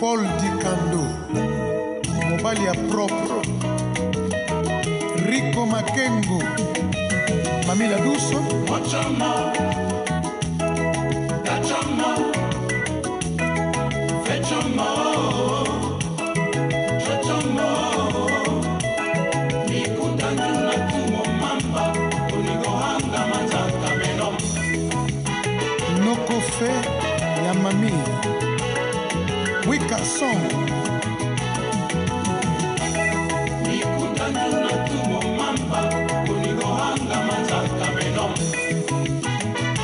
paul dikando. Mobali ya propre. Riko makengo. Mamila duso Wachama, Gachama, Fechama, chanson.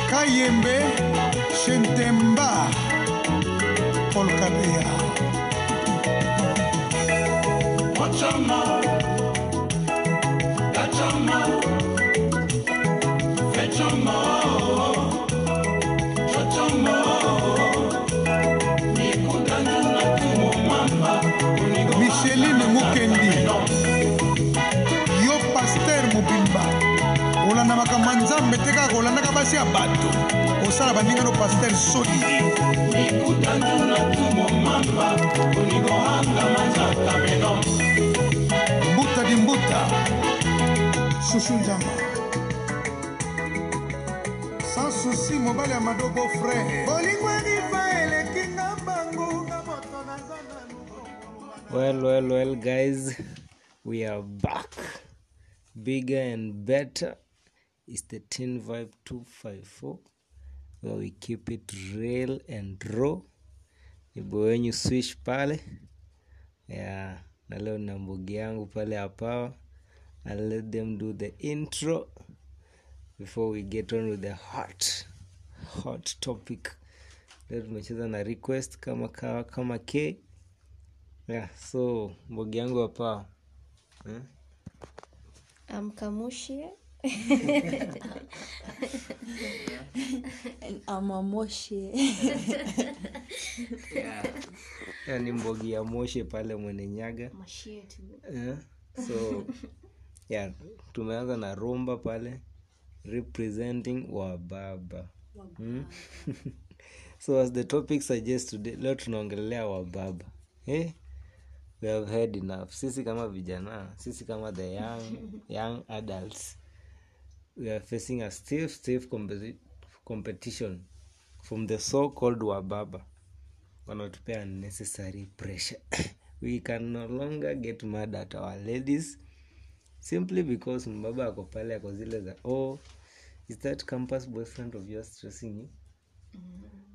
Kayembe Shentemba Polkatea Wachama makambo eteka kolandaka basi ya bato kosala baningano paster solide mbuta dimbuta shushu njamba sans souci mobali ya madobo frere bolingo erifa eleki nga mbangu nga moto naza na well well well guys we are back. Bigger and better. It's the Tin Vibe 254 where we keep it real and raw. Nibo wenyu swish pale. Yeah, na leo na mbogi yangu pale apawa I'll let them do the intro before we get on with the hot hot topic. Leo tumecheza na request kama kawa, kama K yeah, so mbogi yangu hapa eh? amkamushie amamoshe yeah, yani mbogi ya moshe pale mwenenyaga yeah. so yeah, tumeanza na rumba pale representing wababa. Hmm? so as the topic suggests today leo tunaongelea wababa. Eh? we have heard enough. Sisi kama vijana sisi kama the young, young adults we are facing a stiff stiff competi- competition from the so called wababa wanatupea unnecessary pressure. We can no longer get mad at our ladies simply because mbaba ako pale ako zile za oh is that campus boyfriend of yours stressing you?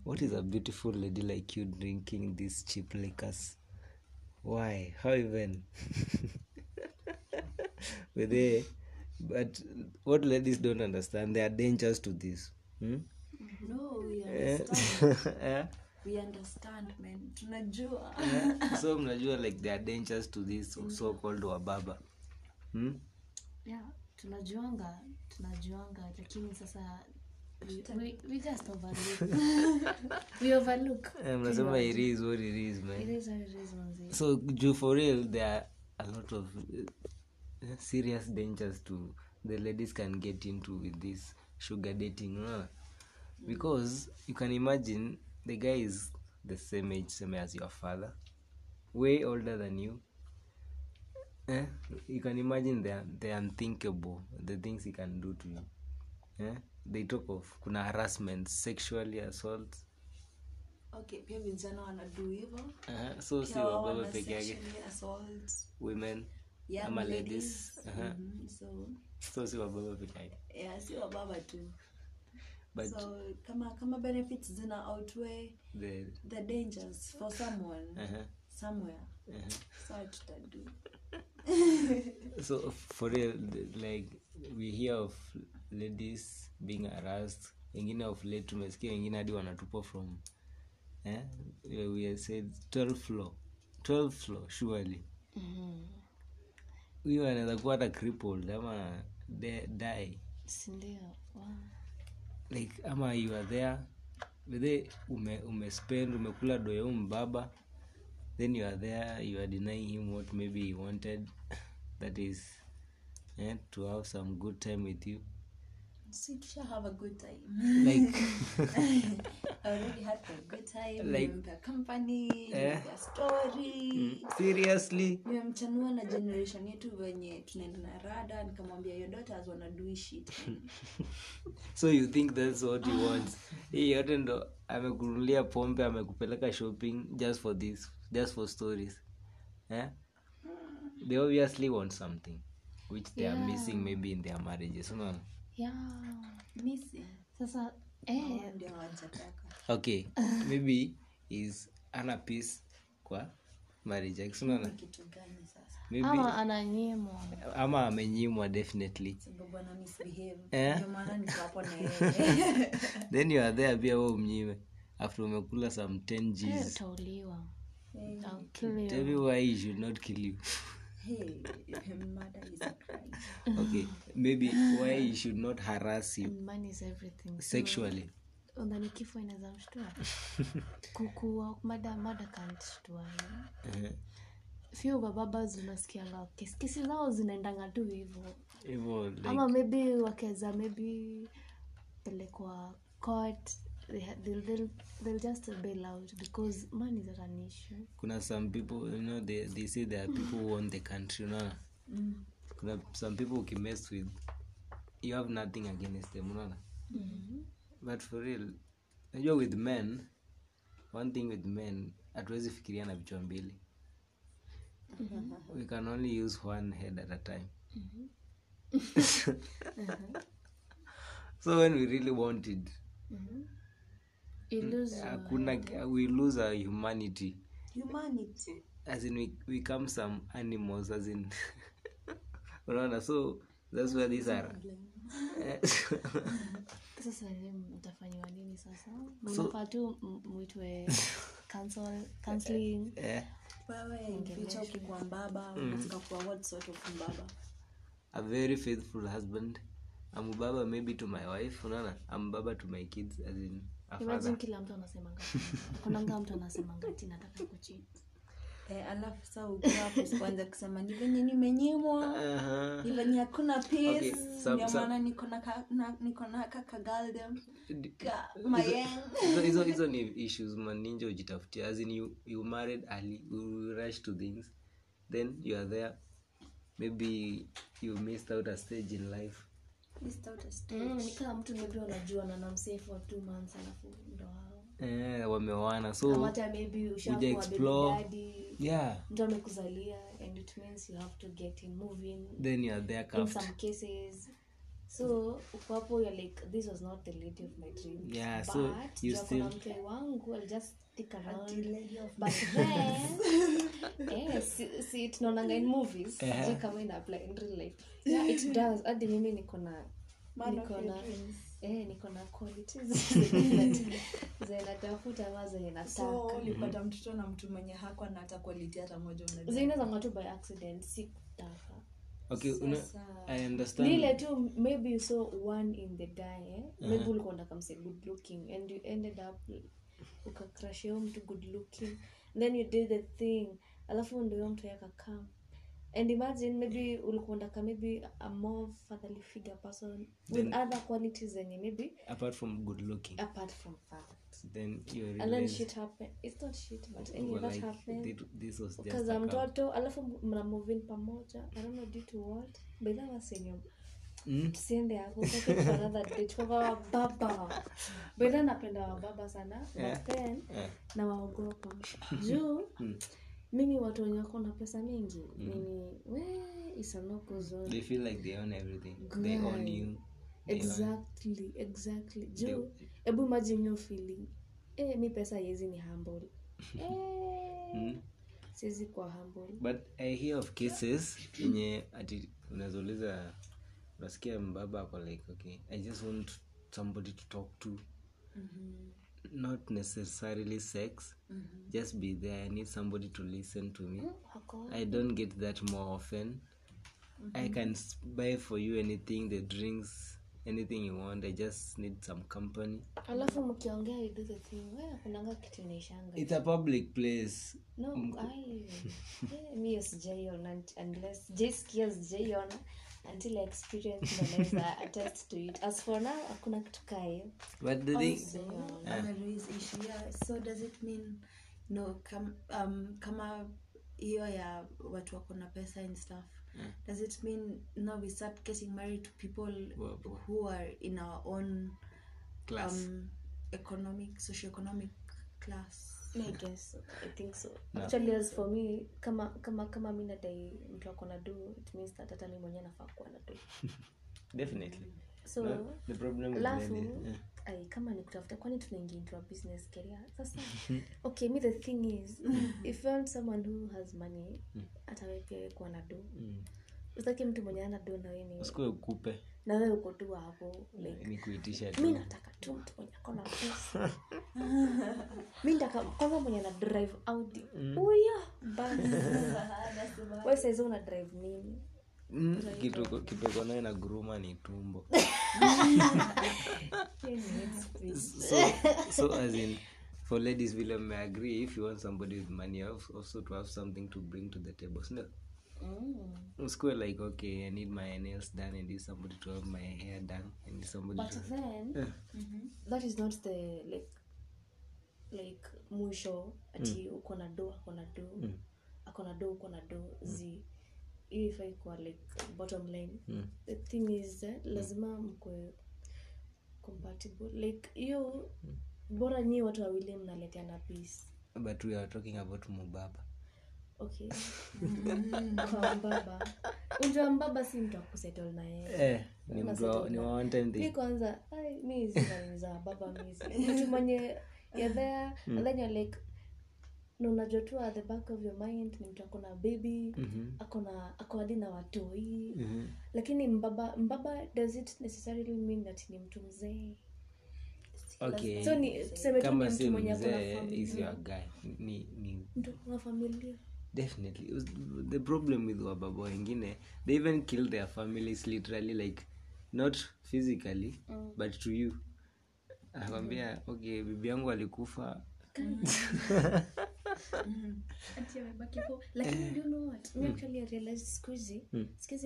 What is a beautiful lady like you drinking these cheap liquors? Why? How even? With they but what ladies don't understand there are dangers to this. Hmm? no we Eh, understand. eh? we understand man. Tunajua. Eh, so mnajua like there are dangers to this so called wababa. Hmm? yeah, tunajuanga tunajuanga lakini sasa we, we, we just overlook. We overlook. Eh, mnasema it is what it is man. It is what it is so juu for real there are a lot of uh, serious dangers to the ladies can get into with this sugar dating unaona because you can imagine the guy is the same age same as your father way older than you. Eh? you can imagine the, the unthinkable the things he can do to you. Eh? they talk of kuna harassment sexually assault. Okay pia vijana wanadu hivo uh, so si wababa peke yake. women young ama ladies. Mhm, so so si wababa pekee yeah, si wababa tu. But so kama kama benefits zina outweigh the the dangers for someone. Uh-huh, somewhere. Uh-huh. so tutadu so for real like we hear of ladies being harassed. Wengine of late tumesikia wengine hadi wanatupa from eh? we said 12 floor. 12 floor surely huyo anaweza kuwa hata crippled ama de- die. Sindio? Wow. like ama you are there. Bethe ume, umespend umekula doyo mbaba then you are there you are denying him what maybe he wanted. That is eh, to have some good time with you si tusha have a good time. Like already had a good time. Like- nimempea company nimempea story. Seriously? Nimemchanua na generation yetu venye tunaenda na rada nikamwambia your daughters wanna do shit. So you think that's what he wants? Hii yote ndo amekunulia pombe amekupeleka shopping just for this just for stories eh? they obviously want something which they are missing maybe in their marriages unaona yeah sasa eh, okay maybe is ana peace kwa marriage yake maybe ama ananyimwa. Ama amenyimwa definitely. Yeah. Eh. yeye. Then you are there pia we umnyime. After umekula some 10 Eh, gs you. tell me why he should not kill you hey murder is a crime. Okay maybe why he should not harass you And money is everything. Sexually. udhani kifo inaweza mshtua? Kukua mada mada kantshtua Eh, few bababas unasikianga kesi kesi zao zinaendanga tu hivo hivyo like ama maybe wakeza maybe pelekwa court they, they'll, they'll, they'll just bail out because money is not an issue. Kuna some people you know they, they say there are people who own the country unaona kuna some people ukimess with you have nothing against them unaona? But for real najua with men one thing with men hatuwezi fikiria na vichwa mbili. We can only use one head at a time. So when we really wanted your- hakuna we lose our humanity. Humanity. As in we, we come some animals as in. Unaona so that's where these are. Sasa ni mtafanyiwa nini sasa? Mnafaa tu mwitwe counseling. Eh, wewe in future ukikuwa mbaba unataka kuwa what sort of mbaba? A very faithful husband. I'm baba maybe to my wife unaona? I'm baba to my kids as in imagine kila mtu anasemanga kunanga mtu anasemanga ti nataka kuchit eh, alafu saa ukiwa hapo sikuanza kusema ni venye nimenyimwa. Uh-huh. ni venye hakuna peace. Okay, ndio maana niko na niko na kaka galdem ka hizo- hizo- hizo hizo ni issues maninja ujitafutia as in you, you married early you rush to things. Then you are there. Maybe you missed out a stage in life ni kama mtu maybe unajua na namsee for two months alafu ndo hao. Eh, wameoana. So hata maybe Uja explore. daddy. Yeah. Mtu amekuzalia and it means you have to get in moving then you are there in cuffed. some cases. So uko hapo you're like this was not the lady of my dreams. Yeah, so but you still- mke wangu I'll just stick around. But then eh, si, si tunaonanga in movies sijui kama ina apply in real life. Yeah it does. Hadi mimi niko na niko na eh niko na qualities. Zenye ama zenye so ulipata mtoto na mtu mwenye hakwa na hata quality hata moja unajua. zingine za tu by accident si kutaka. Okay una, i understand. Ile tu maybe you saw one in the guy eh? maybe ulikuwa unataka mse good looking and you ended up ukacrash yo mtu good looking. Then you did the thing. Alafu ndio mtu yakakam and imagine maybe ulikuwa unataka maybe a more fatherly figure person with other qualities zenye maybe apart from good looking. apart from that. Then you and then shit happened it's not shit but anyway that like happened. thi- this was just because mtoto alafu mna move in pamoja. I don't know due to what. Bedha wasenyo Mm? tusiende hapo kwa wababa bedha napenda wababa sana Yeah. but then na waogopa juu mimi watu wenye wako na pesa mingi mimi we isanoko they feel like they own everything. They own you. They own- exactly exactly. Juu hebu imagine your feeling. Eh mi pesa yezi ni humble. Eh Mm? siwezi kwa humble. But i hear of cases yenye ati unazouliza unasikia mbaba ako like okay i just want somebody to talk to. Not necessarily sex just be there. I need somebody to listen to me. Hako i don't get that more often. I can buy for you anything the drinks anything you want. I just need some company. Alafu mkiongea you do the thing. Wewe kunanga kitu inaishanga. It's a public place. No ai. Eh, mi sijaiona unless jaisikia sijaiona until I experience ndo naweza attest to it. As for now hakuna kitu kae. But the thing So, ana raise issue, yeah. so does it mean no kam, um, kama hiyo ya watu wako na pesa and stuff does it mean now we start getting married to people wa- who are in our own class. um, economic socioeconomic class I guess I think so. No. Actually, as for me, kama kama kama mi nadai mtu ako na do it means that hata mi mwenyewe nafaa kuwa na do. definitely So No, the problem with alafu men ai kama ni kutafuta kwani tunaingia into a business career sasa okay me the thing is if you want someone who has money hata wewe pia kuwa na do mm. usitaki mtu mwenye ana do na wewe ni usikue kupe na wewe uko tu hapo mi nataka tu mtu mwenye akona pesa. Mi ntaka kwanza mwenye na drive audi. Uya basi saizi una drive nini? Mm, kitoko naye na guruma ni tumbo. So so as in for ladies vile may agree if you want somebody with money also to have something to bring to the table sindio usikue like okay i need my nails done i need somebody to have my hair done i need somebody but to then that is not the like like mwisho ati uko na do ako na do ako na do uko na do zi. Hiyo ifai kuwa like bottom line. The thing is eh, lazima mkwe compatible. Like hiyo bora nyi watu wawili mnaleteana peace. But we are talking about mubaba okay. Kwa mbaba si mtu na yeye eh, one time mi kwanza mi zinaniza baba mtu mwenye then you're like unajua tu at the back of your mind ni mtu akona baby akona ako hadi na watoi. Mhm. lakini mbaba mbaba does it necessarily mean that ni mtu mzee? Okay. So ni tuseme tu ni kama mtu si mwenye akona mzee is familia. your guy. Ni, ni mtu akona familia definitely. It was- the problem with wababa wengine they even kill their families literally like not physically but to you. Anakwambia okay bibi yangu alikufa.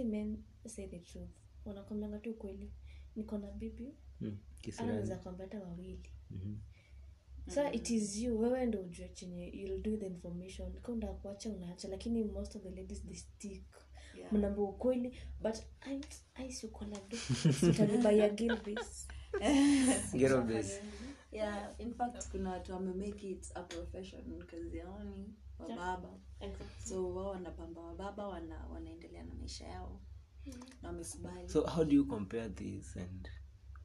Men say the truth. Wanakwambianga tu ukweli. Niko na bibi. Mm. anaweza kwambia hata wawili. Mhm. Sa it is you. Wewe ndo ujue chenye you'll do the information. Kanda kuacha unaacha lakini most of the ladies they stick. Yeah. mnamba ukweli but na gilbis yeah in fact kuna watu wamemake it a profession kazi yaoni wababa yeah. exactly. so wao wanapamba wababa wana, wanaendelea na maisha yao. Na wamekubali. So how do you compare this and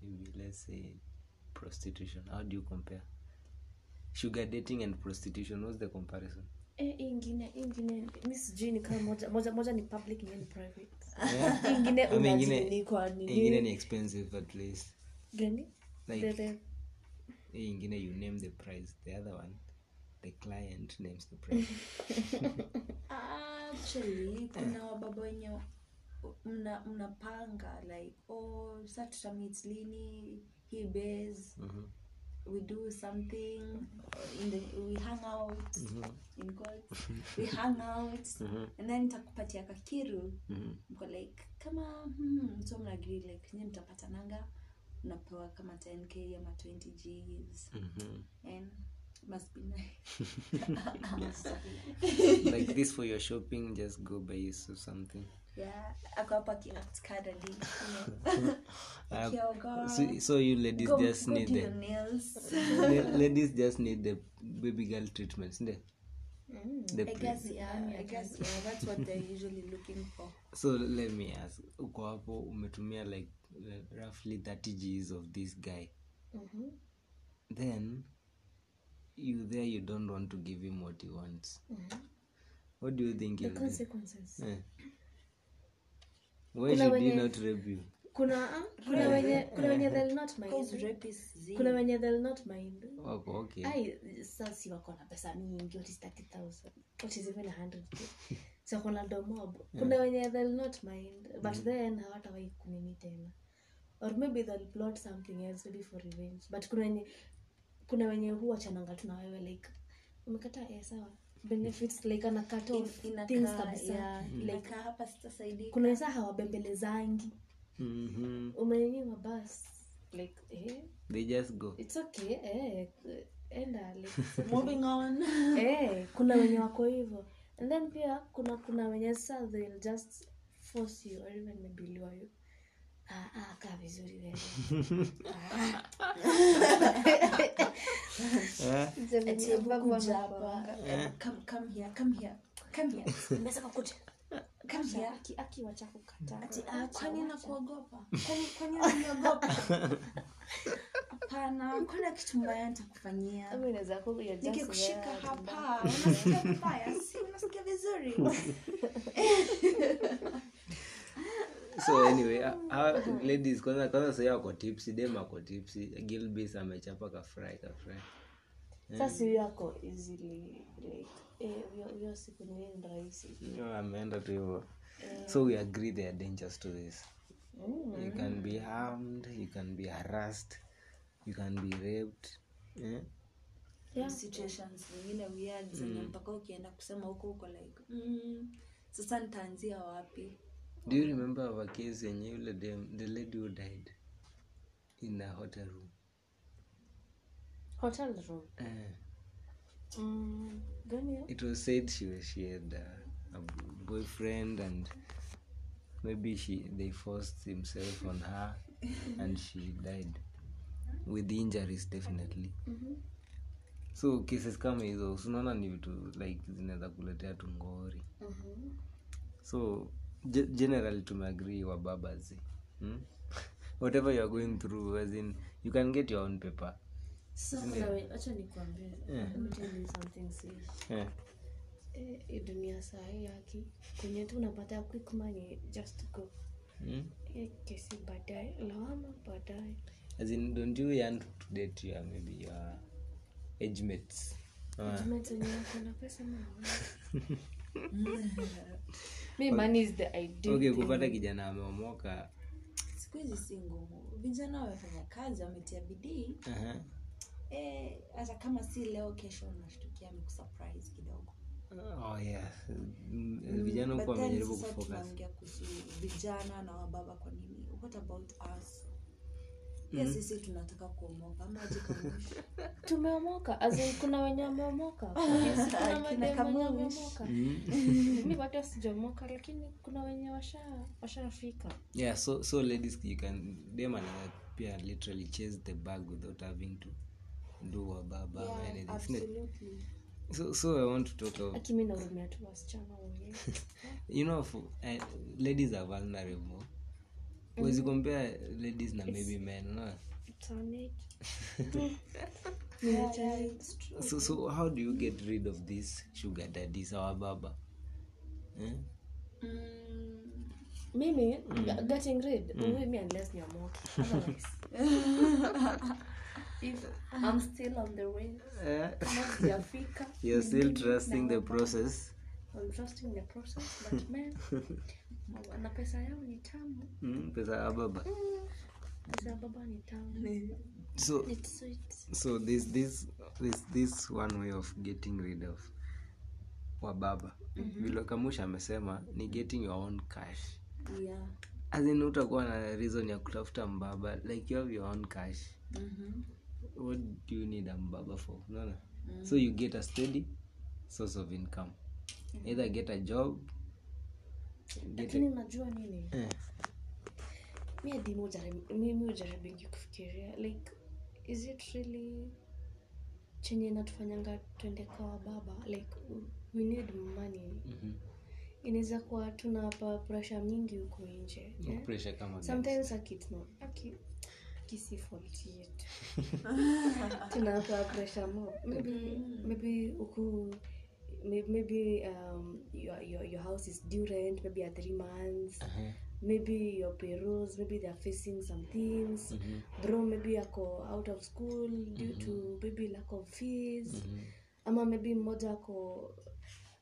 maybe let's say prostitution? How do you compare sugar dating and prostitution. What's the comparison? Eh, ingine ingine mi sijui ni kama moja moja moja ni public ingine ni private. Hii ingine Ama ingine- unajini kwa ingine nini expensive at least. Gani? Like- The- the- hii ingine you name the price the other one the client names the price. Actually kuna wababa wenye mna mnapanga like oh sa tutamit lini hii base. Mhm. We do something in the, we hang out in quotes, we hang out. And then nitakupatia kakiru. Mhm. mko like kama hmm, so mnaagri like nye mtapatananga unapewa kama 10k ama 20 gs Mhm. and must be nice. Like this for your shopping just go buy you something yeah ako hapa cuddly, you know. So, so you ladies Go- just go need the la- ladies just need the baby girl treatments the I guess yeah, I guess yeah, that's what they're usually looking for. so let me ask uko hapo umetumia like uh, roughly 30 gs of this guy Mhm. then you there you don't want to give him what he wants what do you think the consequences Eh. Why Kuna should he wenye- not rape you? kuna ah, kuna wenye kuna wenye they'll not Because mind rapists zi- kuna wenye they'll not mind. Wako okay. Ai sasi wako na pesa mingi what is 30000 what is even 100k so wako domob kuna wenye they'll not mind. But then hawatawai kunini tena. Or maybe they'll plot something else maybe for revenge. But kuna wenye kuna wenye huwa chananga wewe like umekata eh sawa benefits like ana cut off In- things kabisa. yeah, like hapa sitasaidika kuna weza hawabembelezangi. Mhm. umenyima bas like eh, they just go. It's okay eh, enda like, moving on. Eh, kuna wenye wako hivyo. And then pia kuna kuna wenye sasa they'll just force you or even maybe lure you kaa vizuri wewe. Eh? Wacha, ah, kwani nakuogopa kwani hapana kuna kitu mbaya just nikikushika hapa unasikia vibaya si unasikia vizuri so anyway uh, how, ladies kwanza kwanza sahii wako tipsy dem ako tipsy gilbis amechapa kafry kafry sasa huyo ako easily like eh, huyo- huyo siku ni ni rahisi No, ameenda tu hivyo. So we agree there are dangers to this you can be harmed you can be harassed you can be raped eh? Yeah. situations zingine weird zenye mpaka ukienda kusema huko huko like mm, sasa nitaanzia wapi do you remember our case in yule dem the lady who died in a hotel room? Hotel room? Uh, mm, it was said she was she had a, a boyfriend and maybe she they forced himself on her and she died with injuries definitely. So cases kama hizo unaona ni vitu like zinaweza kuletea tungori so ge- generally tumeagree wa babazi hmm? whatever you are going through as in you can get your own paper acha serious. yeah. e, dunia saa hii haki kwenye tu unapata quick money just go mm? e, kesi baadaye lawama baadaye as in don't you yearn to date your maybe your age mates uh, Mates wenye wako na pesa ama hawana? mi money is the ideal okay kupata kijana ameomoka. Siku hizi si ngumu. Vijana wamefanya kazi wametia bidii. Uh-huh. e, hata kama si leo kesho unashtukia amekusurprise kidogo. Oh yeah Mm, vijana huko wamejaribu kuongea kuhusu vijana na wababa kwa nini? What about us pia sisi tunataka kuomoka tumeomoka kuna wenye wameomoka. Wameomoka. mi bado sijaomoka lakini kuna wenye washa washafika. Yeah so so ladies you can dem anaweza pia literally chase the bag without having to do wababa or anything. Absolutely. So so i want to talk of aki mi naumia tu wasichana you know for, uh, ladies are vulnerable wezi compare ladies na maybe men no? So so how do you get rid of this sugar daddies our baba? Eh? Mm, mimi getting rid. Mm. me unless nyamoki otherwise. If i'm still on the way yeah. you're still trusting the process? I'm trusting the process but man na pesa yao ni tamu. Mm, pesa ya baba. Pesa ya baba ni tamu. So it's sweet. so this this this this one way of getting rid of wababa vile kamusha amesema ni getting your own cash. Yeah. Azin utakuwa na reason ya kutafuta mbaba like you have your own cash. Mhm. what do you need a mbaba for? Unaona? So you get a steady source of income. Either get a job lakini unajua nini? Eh, mi hadi mi mimi hujaribingi kufikiria like is it really chenye inatufanyanga twende kwa baba? Like we need money. Mhm. inaweza kuwa tunapa presha mingi huku nje yeah? pressure kama gani? sometimes akitno aki kisi fault yetu tunapa pressure more. Maybe maybe huku may- maybe um, your, your, your house is due rent maybe at three months Uh-huh. maybe your payrolls maybe they're facing some things Mhm. bro maybe ako out of school due to maybe lack of fees Mhm. ama maybe mmoja ako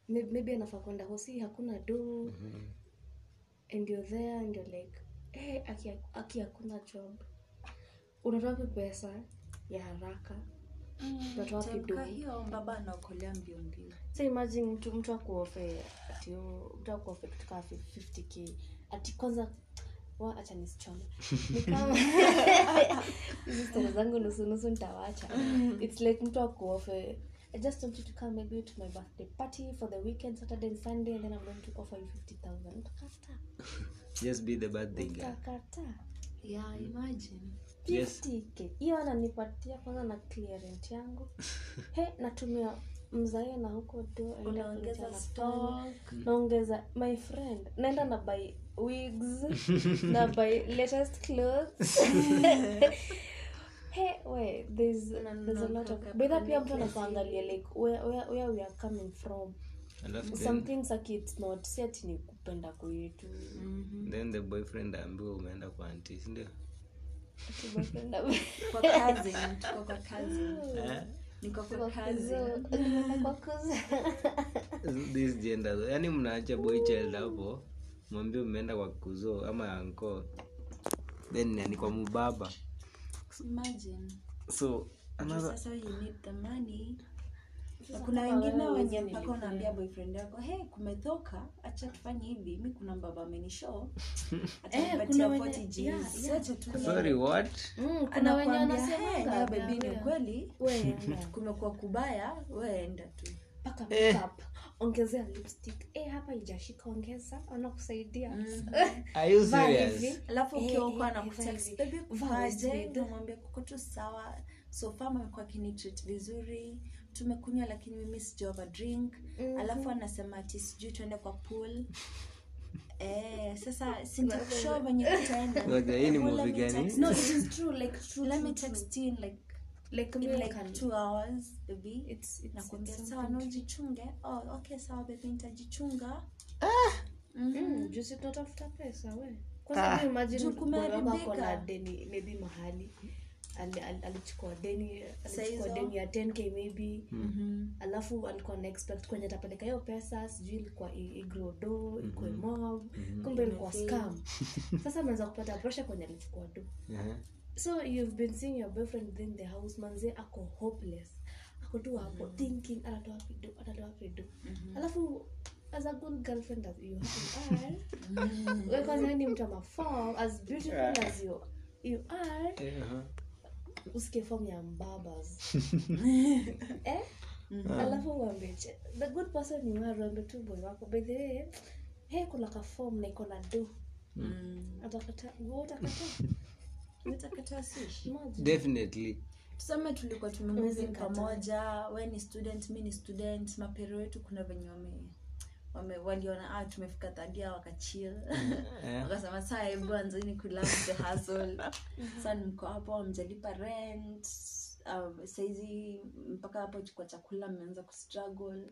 may- maybe anafaa kwenda hosi hakuna do Mhm. and you're there and you're like hey, aki, aki hakuna job unatoa pesa ya haraka So imagine mtu mtu akuofe mtu akuofe kutoka 50k ati kwanza wa acha nisichome. Hizi stori zangu nusunusu nitawacha its like mtu akuofe I just want you to come maybe to my birthday party for the weekend, Saturday and Sunday, and then I'm going to offer you 50,000. Utakata. just be the birthday guy. Yeah imagine Yes. 50k. Hiyo ananipatia kwanza na clear yangu. He, natumia mzae na huko stock. naongeza my friend naenda na buy wigs na buy latest clothes. Hey wait there's there's a lot of bedha pia mtu anakuangalia like where, where, where we are coming from. It's not si ati ni kupenda kwetu. Then the boyfriend aambiwa umeenda kwa anti sindio kwa cousin tuko kwa niko this gender. Yani mnaacha boy child hapo mwambie umeenda kwa kuzo ama anko then nani kwa mubaba imagine. So another sasa you need the money. Sasa kuna wengine wenye mpaka unaambia boyfriend yako hey kumetoka acha tufanye hivi. Mi kuna mbaba amenishow atanipatia kuna wenye- 40 Gs. yeah, yeah. acha tu sorry what? Mm, kuna wenye hey, wanasemanga nayo bebi ni kweli? Wewe kumekuwa kubaya weenda tu. Paka makeup. Ongezea lipstick. Eh hapa ijashika ongeza. Wanakusaidia are you serious? alafu Eh, ukiwa eh, uko eh, anakutext baby vaje, hivi. kuko tu sawa. So far amekuwa akinitreat vizuri tumekunywa lakini mimi sijaova drink alafu anasema ati sijui tuende kwa pool. Eh, sasa sintakushow venye nakwambia sawa oh, okay sawa nitajichunga. Tunatafuta pesa we. Kwanza na deni mahali. Ali- ali- alichukua deni alichukua deni ya 10k maybe. Mhm. alafu alikuwa na expect kwenye atapeleka hiyo pesa sijui ilikuwa igrodo ikuwe mob. Kumbe ilikuwa scam. Sasa ameweza kupata pressure kwenye alichukua do Uh-huh. so you've been seeing your boyfriend within the house manze ako hopeless. Ako tu hapo thinking atatoa wapi do atatoa mm-hmm. alafu as a good girlfriend as you are we kwanza ni mtu ama form as beautiful as you you are. Uh-huh. Usikie form ya mbabas. Eh? Alafu uambie the good person ni are uambie tu boy wako. By the way hey kuna ka form na iko na do. Atakata utakataa Nitakataa sushi. Imagine. definitely. Tuseme tulikuwa Huwezi tumemuvin pamoja we ni student mi ni student mapero wetu kuna venye wame, wame waliona ah, tumefika tadia wakachil wakasema saa hebu anzeni kulove the hustle. Sa mko hapo mjalipa rent. Um, saizi mpaka hapo kwa chakula mmeanza kustruggle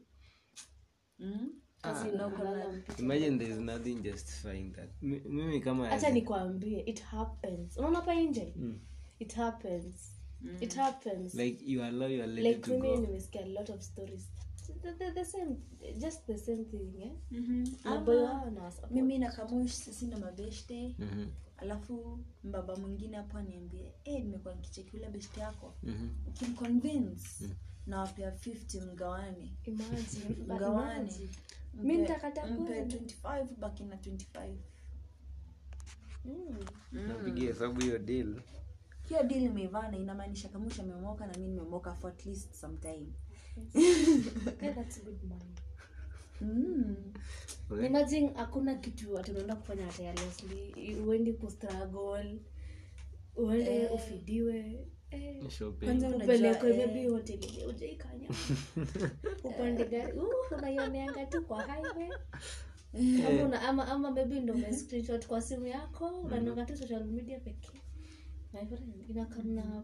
mm? Kazi na imagine there is nothing justifying that. Mimi kama hacha nikwambie it happens. Unaona pa nje? It happens. It happens. Like you allow your lady like to mimi nimesikia a lot of stories the, the, the same just the same thing eh? Mhm. support. mimi na kamush sisi na mabeshte. Mhm. alafu mbaba mwingine hapo aniambie e, nimekuwa nikicheki ule beshte yako. Mhm. ukimconvince nawapea 50 mgawane. Imagine mgawane. Mi nitakata mpe 25 baki na 25 Mm. napigia hesabu hiyo deal. Hiyo deal imeivana inamaanisha kamusha amemoka na mi nimemoka for at least some Okay, that's good money. mm. Okay. imagine hakuna kitu ati unaenda kufanya tirelessly uendi kustruggle. Uende ufidiwe. Eh, upelekwe eh, maybe hoteli. ujaikanya upande gari. Uh, unaioneanga tu kwa highway. Ama, una, ama, ama maybe ndo ume screenshot kwa simu yako. Unananga tu social media pekee. Inakamna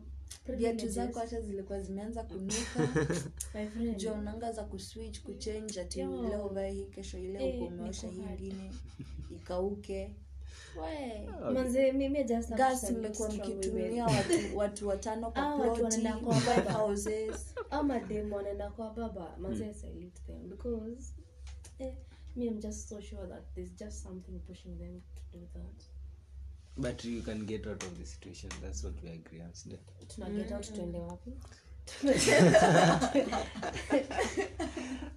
viatu zako hata zilikuwa zimeanza kunuka. My friend. Jua unanga za kuswitch kuchange ati leo uvae hii kesho ile Eh, uko umeosha hii ingine ikauke. We manze mimi just have to gas mmekuwa mkitumia watu, watu watano kwa Ah, wanaenda kwa baba. houses. Ama dem wanaenda kwa baba. Manze I salute them because eh, me I'm just so sure that there's just something pushing them to do that but you can get out of the situation. That's what we agree on today tuna get out tuende wapi?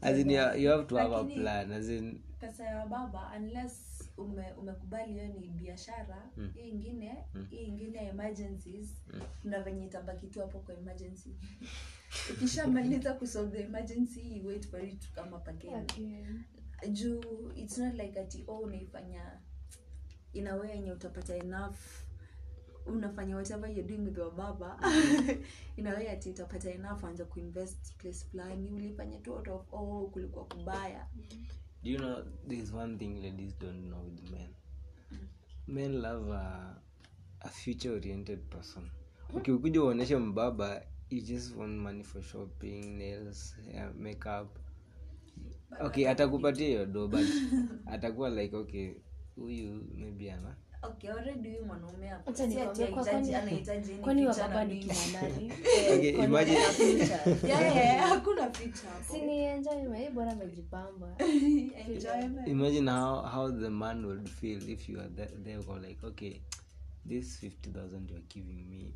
As in you, you have to have a plan as in pesa ya baba unless ume, umekubali hiyo ni biashara hii ingine hii ingine emergencies kuna venye itabaki tu hapo kwa emergency. Ukishamaliza kusolve the emergency wait for it to come up again. Again. juu it's not like ati oh unaifanya in a way yenye utapata enough unafanya whatever you're doing with your baba. In a way ati utapata enough anza kuinvest place fulani ulifanya tu out of oh kulikuwa kubaya. Do you know there's one thing ladies don't know with men. Men love a, a future oriented person ukikuja uonyeshe mbaba you just want money for shopping nails makeup. Okay atakupatia hiyo do but atakuwa like okay huyu maybe ana. Okay already huyu mwanaume hapo. Acha si ati nikwambie, kwa- hahitaji- kwani- anahitaji kwani future wababa ni nini. okay imagine Yeah, yeah, yeah, hakuna picha hapo. Si ni enjoy bora amejipamba. Imagine how how the man would feel if you are there, there like okay this 50000 you are giving me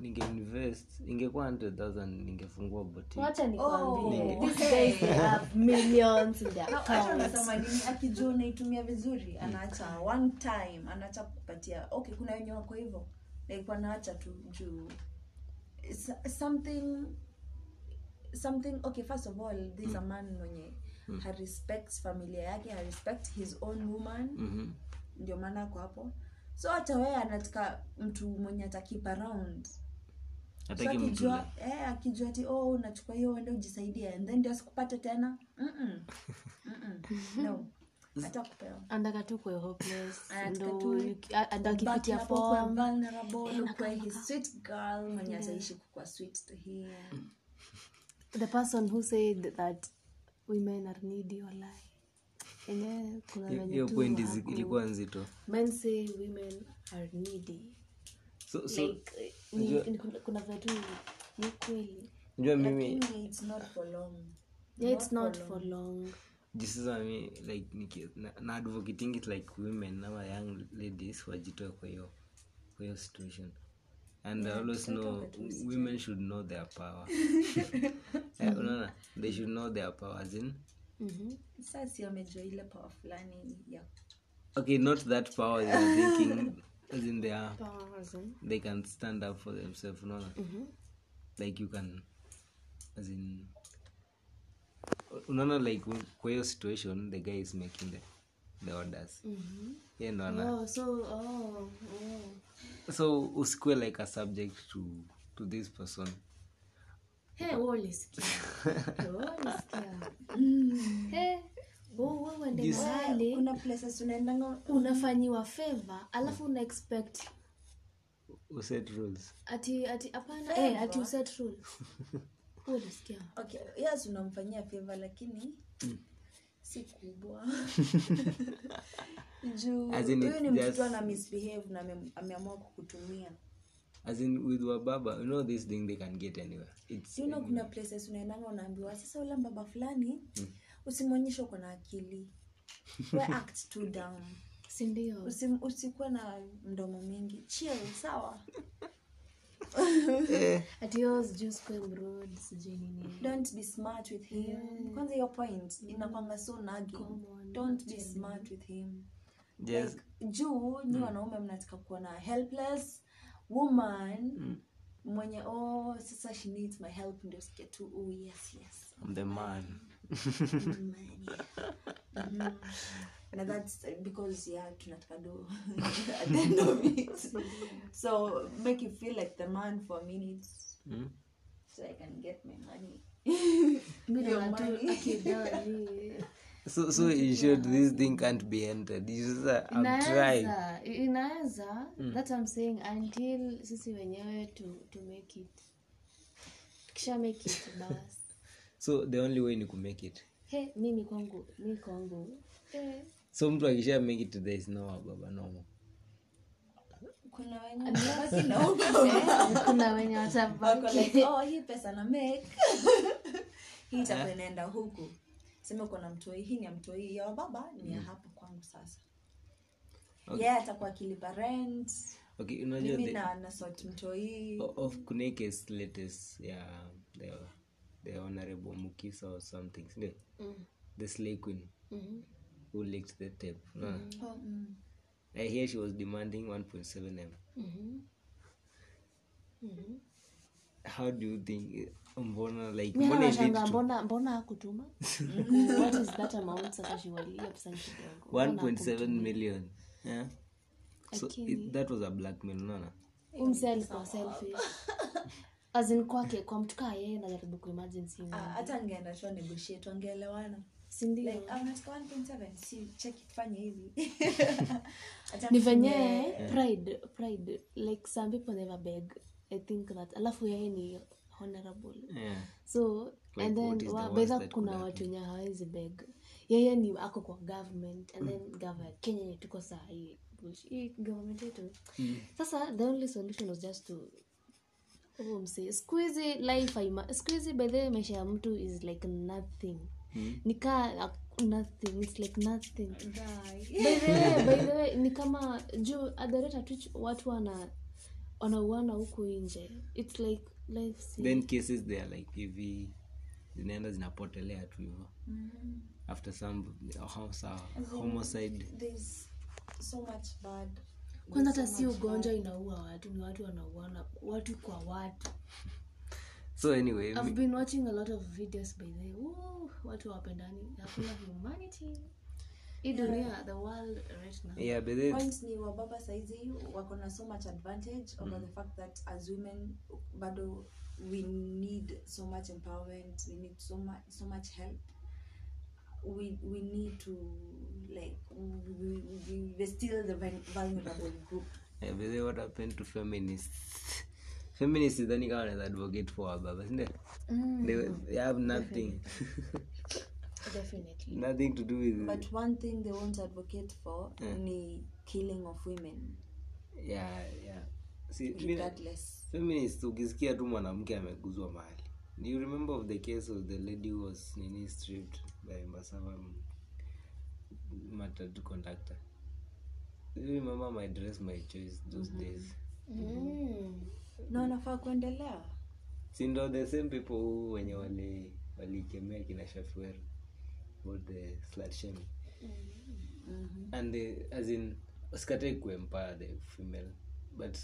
ninge invest ingekuwa 100000 ningefungua boutique. Wacha nikwambie Oh. these guys they have millions in their accounts unasema nini? Akijua unaitumia vizuri anaacha one time anaacha kupatia okay kuna wenye wako hivyo? Like wanaacha tu juu. Something something okay first of all this a man mwenye ha respects familia yake ha respect his own woman. Mhm. ndio maana ako hapo so hata wee anataka mtu mwenye atakip around so akijua eh, akijua ti oh unachukua hiyo uende ujisaidie and then ndio asikupate tena? Mm-mm. Mm-mm. no. Hata kupewa. Andaka tu kwe hopeless. Ndo tu yuki- a- anda But akipitia form. vulnerable, ukuwe his sweet girl mwenye ataishi kukuwa sweet to him. The person who said that women are needy or lie hiyo- point ilikuwa nzito. Men say women are needy. So, so like ni, ni, kuna- kuna vitu ni kweli. unajua mimi lakini it's not for long. Yeah it's not for long. jisasa mi like niki, na, na advocating it like women ama young ladies wajitoe kwa hiyo kwa hiyo situation. And I always know women should know their power. Eh, unaona? They should know their power as in Sasa si amejua ile power fulani ya okay not that power they are thinking as in they are Powers, eh? they can stand up for themselves unaona like you can as in unaona like kwa hiyo situation the guy is making the, the orders yeah, no, no. oh so oh, oh. so usikue like a subject to to this person Hey, wewe ulisikia. Wewe ulisikia. Hey, wewe wewe uende mahali kuna places unaendanga unafanyiwa favor alafu una expect uset rules ati ati hapana eh ati uset rules. Wewe ulisikia. okay yes unamfanyia favor lakini si kubwa juu huyu ni mtu ana misbehave na ame- ameamua kukutumia as in with wababa you know this thing they can get anywhere. It's you know kuna places unaendanga unaambiwa sasa ule mbaba fulani usimwonyeshe uko na akili. We act too down sindio? Usim, usikuwe na mdomo mingi. Chill sawa. Nini. don't be smart with him. Kwanza your point inakwanga so nagi don't be smart with him. Yes. like juu ni wanaume mnataka kuona helpless woman mwenye oh sasa she needs my help ndio sikia tu oh yes yes I'm the man Mhm. na that's because yeah tunataka do at the end of it so make you feel like the man for a minute mm. so i can get my money Your naona tu. so so in short this thing can't be entered. You uh, inaweza inaweza that I'm saying. Until sisi wenyewe to, to make it. Kisha make it bas. So the only way ni ku make it. He mimi kwangu mi kwangu. Hey. so mtu akisha make it there is no baba nomo kuna wenye eh, kuna watabaki. Oh hii pesa na make. Hii itakuwa inaenda huku sema uko na mtoi hii ni ya mtoi ya wababa ni ya hapa kwangu sasa. Okay. yeah atakuwa akilipa rent. Okay unajua mimi the- na sort mtoi. of kuneke's latest ya the, the honorable mukisa or something sindio the slay queen. Who leaked the tape unaona? oh, mm. i hear she was demanding 1.7 m how do you think mbona like mi mbona to mbona mbona akutuma what is that amount sasa shiwalia pesa ni kidogo. Mbona 1.7 million. Yeah? so it, that was a blackmail unaona? Alikuwa selfish. Azin kwake kwa mtu kaa yeye najaribu kuimagine si Ah, hata ngeenda tu negotiate wangeelewana. Sindio like ah, unataka 1.7 si check tufanye hivi. Hata ni venye nge- pride pride. Like some people never beg i think that alafu yeye ni honorable. Yeah. so Like, and then the that kuna watu wenye hawezi beg. Yeye ni ako kwa government and then government kenya yenye tuko saa hii government yetu. Sasa the only solution was just to siku life haima- siku hizi by the way maisha ya mtu is like nothing. Nikaa nothing it's like nothing. By the way, by the way, ni kama juu which watu wana wanauana huku nje. Its like life si- then cases they are like hivi zinaenda zinapotelea tu hivo after some homicide. so much bad. Kwanza hata si ugonjwa inaua watu ni watu wanauana watu kwa watu. So anyway i've been watching a lot of videos by the way. Woo, watu wapendani hakuna humanity hii dunia the world right now. Yeah but then, point ni wababa saizi wako na so much advantage over the fact that as women bado we need so much empowerment we need so much so much help. We we need to like we, we, we, we're still the vulnerable group. Yeah, but then what happened to feminists. Feminists then you wanaweza advocate for wababa sindio they, they have nothing definitely. Nothing to do with but one thing they won't advocate for ni killing of women. Yeah yeah. See, regardless. feminist ukisikia tu mwanamke ameguzwa mahali. Do you remember of the case of the lady who was nini stripped by masava matatu conductor? Do you remember my dress my choice those days. Mm. wanafaa kuendelea? Sindo the same people wenye wali walikemea kina shafwer about the slut shaming and the, as in sikatai kuempire the female. But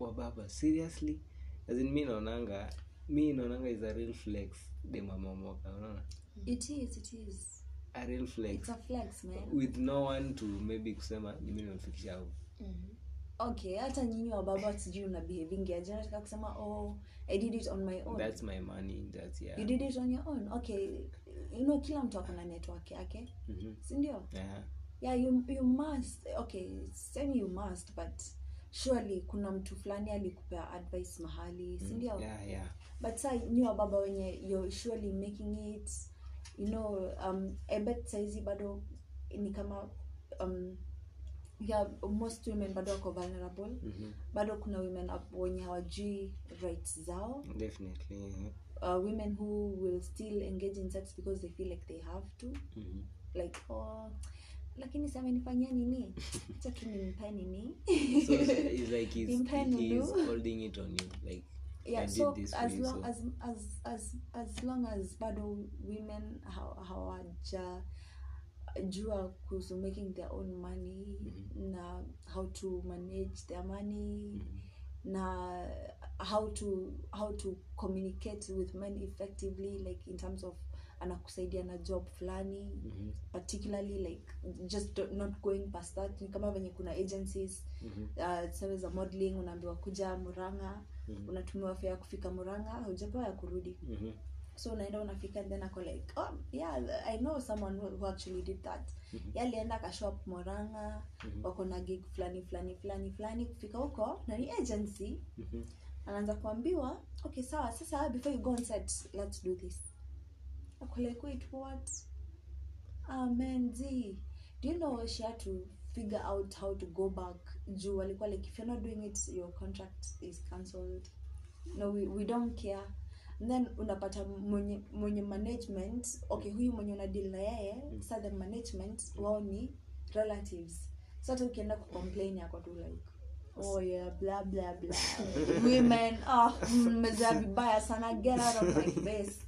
wababa seriously? As in mi naonanga mi naonanga is a real flex de mamamoka unaona? It is it is. A real flex. It's a flex man. With no one to maybe kusema nimi nimefikisha au? Okay hata nyinyi wa baba sijui una behavingi aje? Nataka kusema oh i did it on my own. That's my money that's yeah. You did it on your own? Okay you know kila mtu akona network yake Mhm. sindio yeah. yeah you, you must okay semi you must but surely kuna mtu fulani alikupea advice mahali sindio yeah yeah but sa nyi wa baba wenye you're surely making it you know um, ebet saizi bado ni kama um, yeah, most women bado wako vulnerable Mhm. bado kuna women wenye hawajui rights zao definitely. Uh, women who will still engage in sex because they feel like they have to. Mhm. like oh lakini amenifanyia nini? Chakinimpa nini? So it's like he's, he's holding it on you like yeah I did this for as you, long so- as, as as as long as bado women haw- hawaja jua kuhusu making their own money na how to manage their money na how to how to communicate with men effectively like in terms of anakusaidia na job fulani Mhm. particularly like just not going past that ni kama venye kuna agencies Mhm. uh, tuseme za modeling unaambiwa kuja muranga unatumiwa fea kufika muranga hujapewa ya kurudi Mhm. so unaenda unafika and then ako like oh yeah i know someone who, who actually did that mm-hmm. alienda akashow up moranga mm-hmm. wako na gig fulani fulani fulani fulani kufika huko na ni agency Mhm. Anaanza kuambiwa okay sawa sasa before you go on set let's do this. Ako like wait what? Amen man z do you know she had to figure out how to go back? Juu walikuwa like if you're not doing it your contract is cancelled. No we, we don't care. And then unapata mwenye mwenye management okay huyu mwenye una deal na yeye sa the management wao ni relatives. So hata ukienda kucomplain yako tu like oh yeah bla bla bla women oh mmezaa vibaya sana get out of my face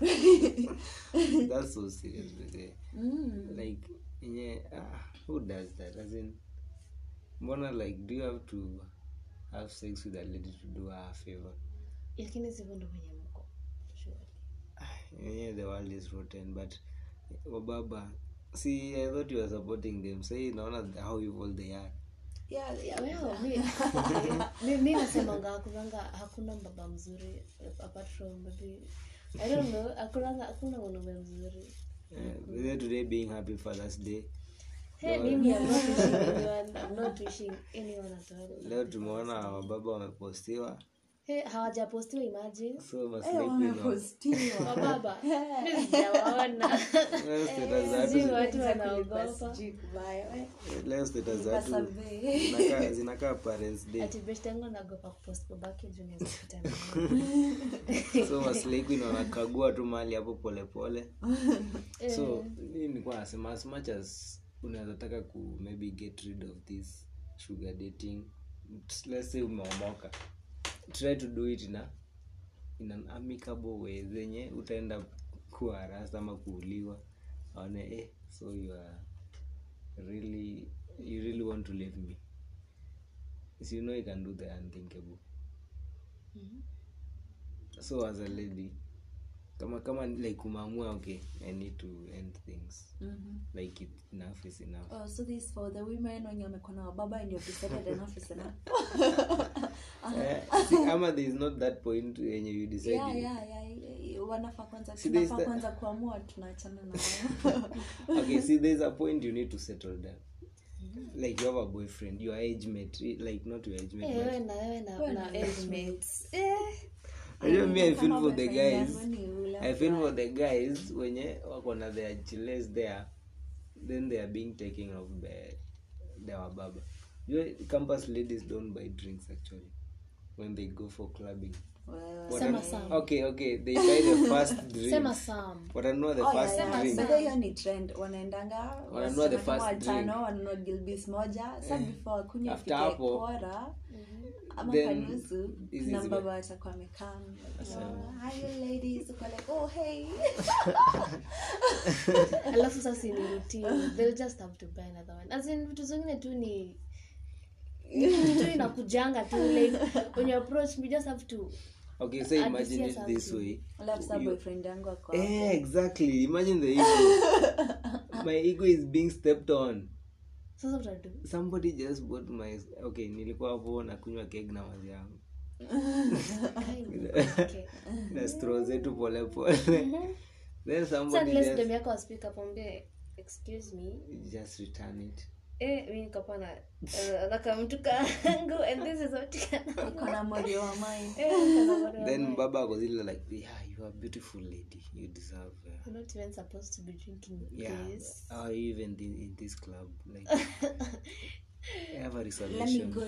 that's so serious bebe. like yenye ah, who does that as in mbona like do you have to have sex with a lady to do her a favor lakini sivyo ndo venye mko Surely. the world is rotten but wababa see i thought you were supporting them say naona how evil they are yeah, yeah. Mi- nasemanga hakunanga hakuna mbaba mzuri apart from maybe i don't know hakunanga hakuna mwanaume mzuri. Uh, today being happy fathers day. Hey, mimi I'm not wishing anyone I'm not wishing anyone at all. Leo tumeona wababa wamepostiwa hey, hawajapostiwa imagine. Eh, wababa sijawaona. Watu eh. best yangu naogopa kupost babake so wanakagua tu mali hapo polepole so mi nikuwa nasema as much as unaweza taka ku maybe get rid of this sugar dating let's say umeomoka try to do it in, a, in an amicable way zenye utaenda kuwa harasa ama kuuliwa aone eh, so you are really you really want to leave me. So you know you can do the unthinkable. So as a lady kama kama like umeamua okay i need to end things. Mhm. like it, enough is enough. Oh, so this for the women wenye wamekuwa na wababa and you've decided enough is enough. uh, see, ama there is not that point yenye you decide yeah, yeah, yeah, yeah. wanafaa kwanza See, tunafaa kwanza kuamua tunaachana na okay see there's a point you need to settle down. Like you have a boyfriend your age mate like not your age mate hey, but wewe na wewe na na na age mates. Eh, I don't mean i feel for the guys. Ule i feel for the guys wenye wako na their chiles there then they are being taken off by their wababa. You know, campus ladies don't buy drinks actually when they go for clubbing Oh, hiyo ni trend wanaendanga Wananunua the wasichana kama first watano wanunua gilbis moja. Sa before kunywa After ifike hapo, kora ama kanusu na mbaba watakuwa wamekaa hi ladies. Uko like oh hey. Alafu sasa ni routine. They'll just have to buy another one. As in vitu zingine tu ni ni inakujanga tu like when you approach you just have to okay so imagine it this way. Ako Eh, exactly. Imagine the ego. My ego is being stepped on. Sasa utadu somebody just bought my okay nilikuwa hapo na kunywa keg na mazi yangu. Na stro zetu polepole then somebody just, just, return yako eh eh, and this is what wa mine eh kana then baba ako like yeah you are a beautiful lady. You deserve uh, you're not even supposed to be drinking yeah this. or even in, in this club like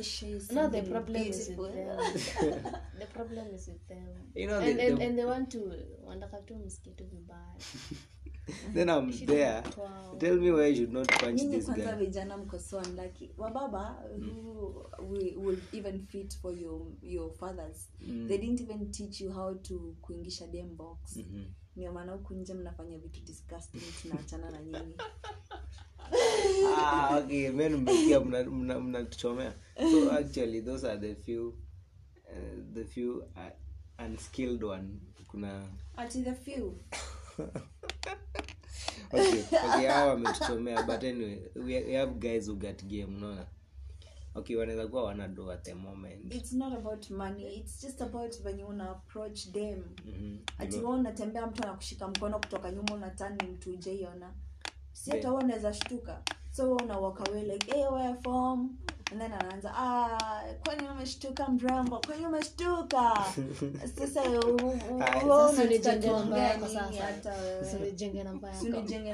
show you no the problem is with them. The problem is with them. You know and, the, and, the, and they want to wanataka tu msikitu vibaya then i'm there. Wow. tell me why i should not punch nyinyi this kwanza vijana mko so unlucky wababa who we would even fit for your, your fathers. They didn't even teach you how to kuingisha dem box. Mhm. ndio maana huku nje mnafanya vitu disgusting tunaachana na nyinyi. Ah, okay men mna- mnatuchomea. So actually those are the few uh, the few uh, unskilled one. Kuna ati the few okay wametuchomea but anyway we, we have guys who got game unaona? Okay wanaweza kuwa wanado at the moment. It's not about money it's just about venye una approach them. Mhm. ati wa unatembea mtu anakushika mkono kutoka nyuma unatani mtu ujaiona si hata huwa unaweza shtuka. So wewe una walk away like hey, where from and then anaanza ah kwani umeshtuka mrambo kwani umeshtuka? Sasa unijenge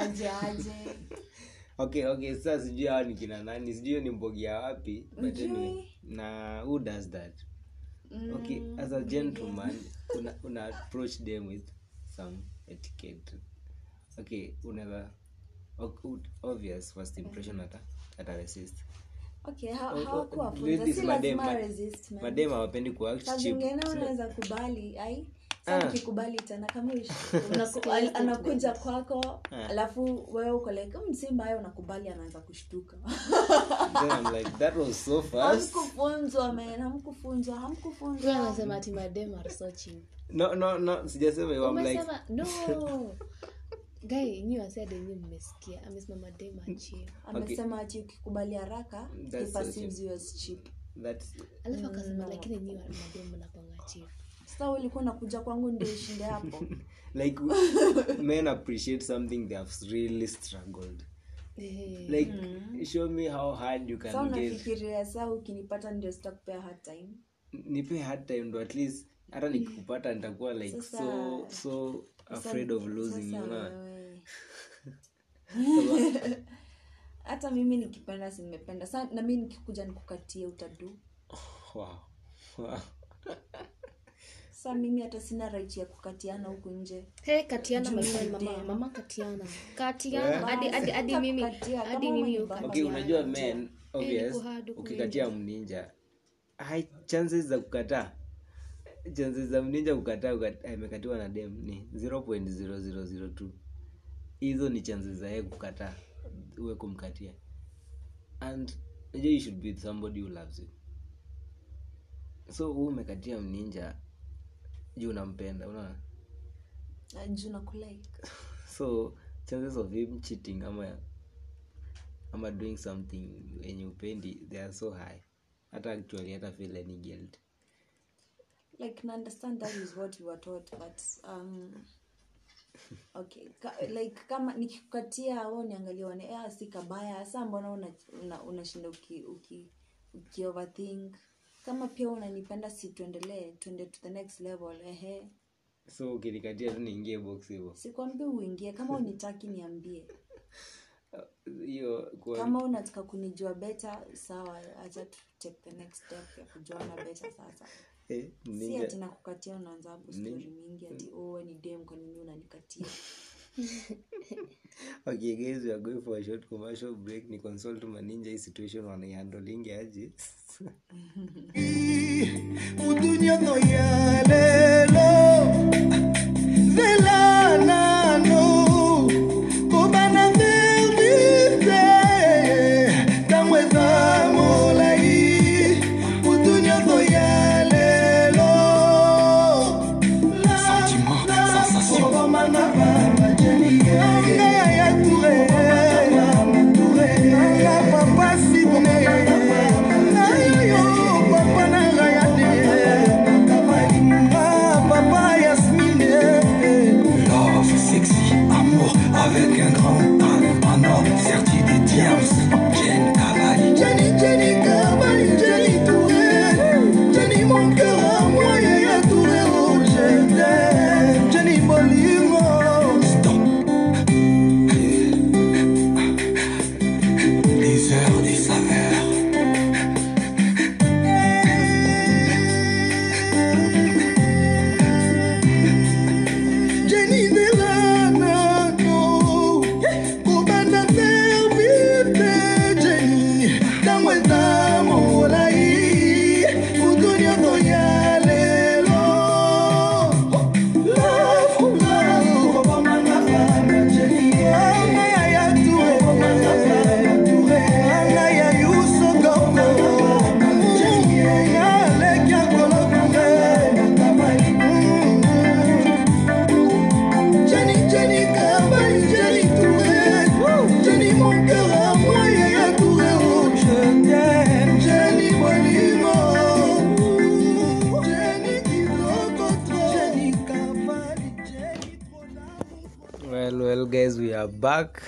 aje aje okay okay sasa sijui hawa ni kina nani sijui hiyo ni mbogia wapi but anyway na who does that? Okay as a gentleman una, una approach them with some etiquette. Okay unaweza obvious first impression ata ata resist okay ha- hawakuwafunza si madem, lazima ma- resist madem hawapendi Sina- unaweza kubali ai kikubali tena kama anakuja kwako Ah. alafu wewe uko like msimba ayo mbaya unakubali anaanza kushtuka Then I'm like, that was so fast. hamkufunzwa men hamkufunzwa hamkufunzwa anasema ati madem are so cheap. No, no, no, sijasema hivyo. I'm like, no. Guy, nyi wasede nyi mmesikia. Amesema madem achie amesema ati ukikubali haraka he That's so perceives you as cheap that's Alafu akasema lakini nyi madem mnapanga chief sasa ulikuwa nakuja kwangu ndio ushinde hapo like men appreciate something they have really struggled. like mm. show me how hard you can get. unafikiria saa ukinipata ndio sitakupea hard time nipe hard time ndo at least hata nikikupata nitakuwa like Sasa- so so afraid of losing you know hata mimi nikipenda simependa. Sa na mi nikikuja nikukatie utadu. Wow. wow. sa mimi hata sina right ya kukatiana huku nje. Hey, Katiana mama, mama Katiana. Katiana, Eh? hadi hadi hadi mimi, hadi mimi okay unajua men obvious. huku ukikatia mninja hai chances za kukataa chances za mninja kukataa ukat- amekatiwa na dem ni 0.0002 hizo ni chances za yeye kukataa uwe kumkatia. And you should be with somebody who loves you. So huu umekatia mninja juu unampenda unaona? Na juu na kulike so chances of him cheating ama ama doing something wenye upendi they are so high. Hata actually hata feel any guilt like na understand that is what you were taught but um okay. Ka, like kama nikikukatia au niangalia one eh, si kabaya sa mbona unashinda una, una uki, uki, uki overthink? Kama pia unanipenda si tuendelee tuende to the next level ehe. So ukinikatia tu niingie box hivyo sikwambi uingie kama unitaki niambie. Hiyo kwa- kama unataka kunijua beta sawa acha tu take the next step ya kujuana beta sasa eh, si ati nakukatia unaanza hapo mingi ati owe ni dem kwa nini unanikatia? Okay guys we are going for a short commercial break. Ni consult maninja hii situation wanaihandolingi aje back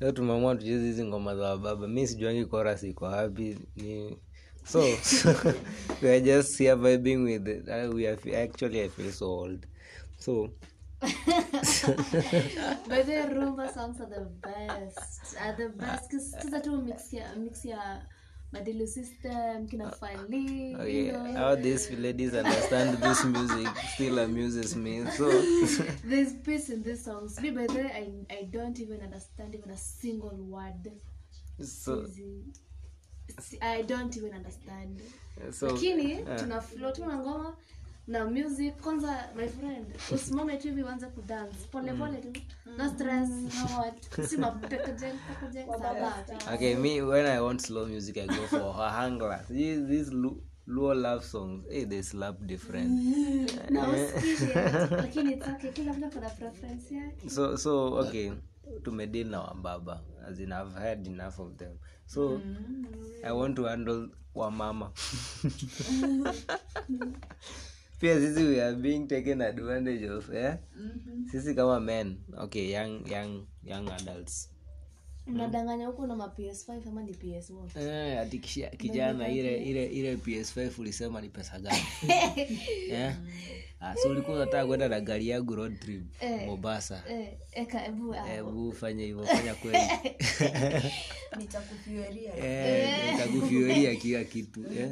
leo tumeamua tucheze hizi ngoma za wababa mi sijuangi koras iko wapi ni so we are just here vibing with it. Uh, we are actually i feel so old so but the rumba songs are the best. Are the best. because tu mix ya mix ya Madilu system kina Fali. okay, you know. how these ladies understand this music still amuses me so There's peace in these songs. Me by the way, I I don't even understand even a single word. so See, i don't even understand so lakini uh, tuna flow tuna ngoma na music kwanza my friend usimame tu hivi uanze kudance pole pole tu. No stress no what. Si mapekejeng pekejeng sawa. okay me when i want slow music i go for hangla these, these luo love songs hey, they slap different. No, lakini it's okay. Kila mtu kuna preference yake. So so okay tumedeal na wababa as in i've had enough of them. So i want to handle wamama pia sisi we are being taken advantage of eh? sisi kama men okay young young young adults. Mnadanganya huko na ma ps5 ama ni ps1 Eh, ati kijana ile ile ile ps5 ulisema ni pesa gani? Eh? ah, so ulikuwa unataka kwenda na gari yangu road trip mombasa? Eh eka ebu ah, hebu fanye hivyo fanya kweli. Nitakufiweria Eh, nitakufuelia kila kitu eh?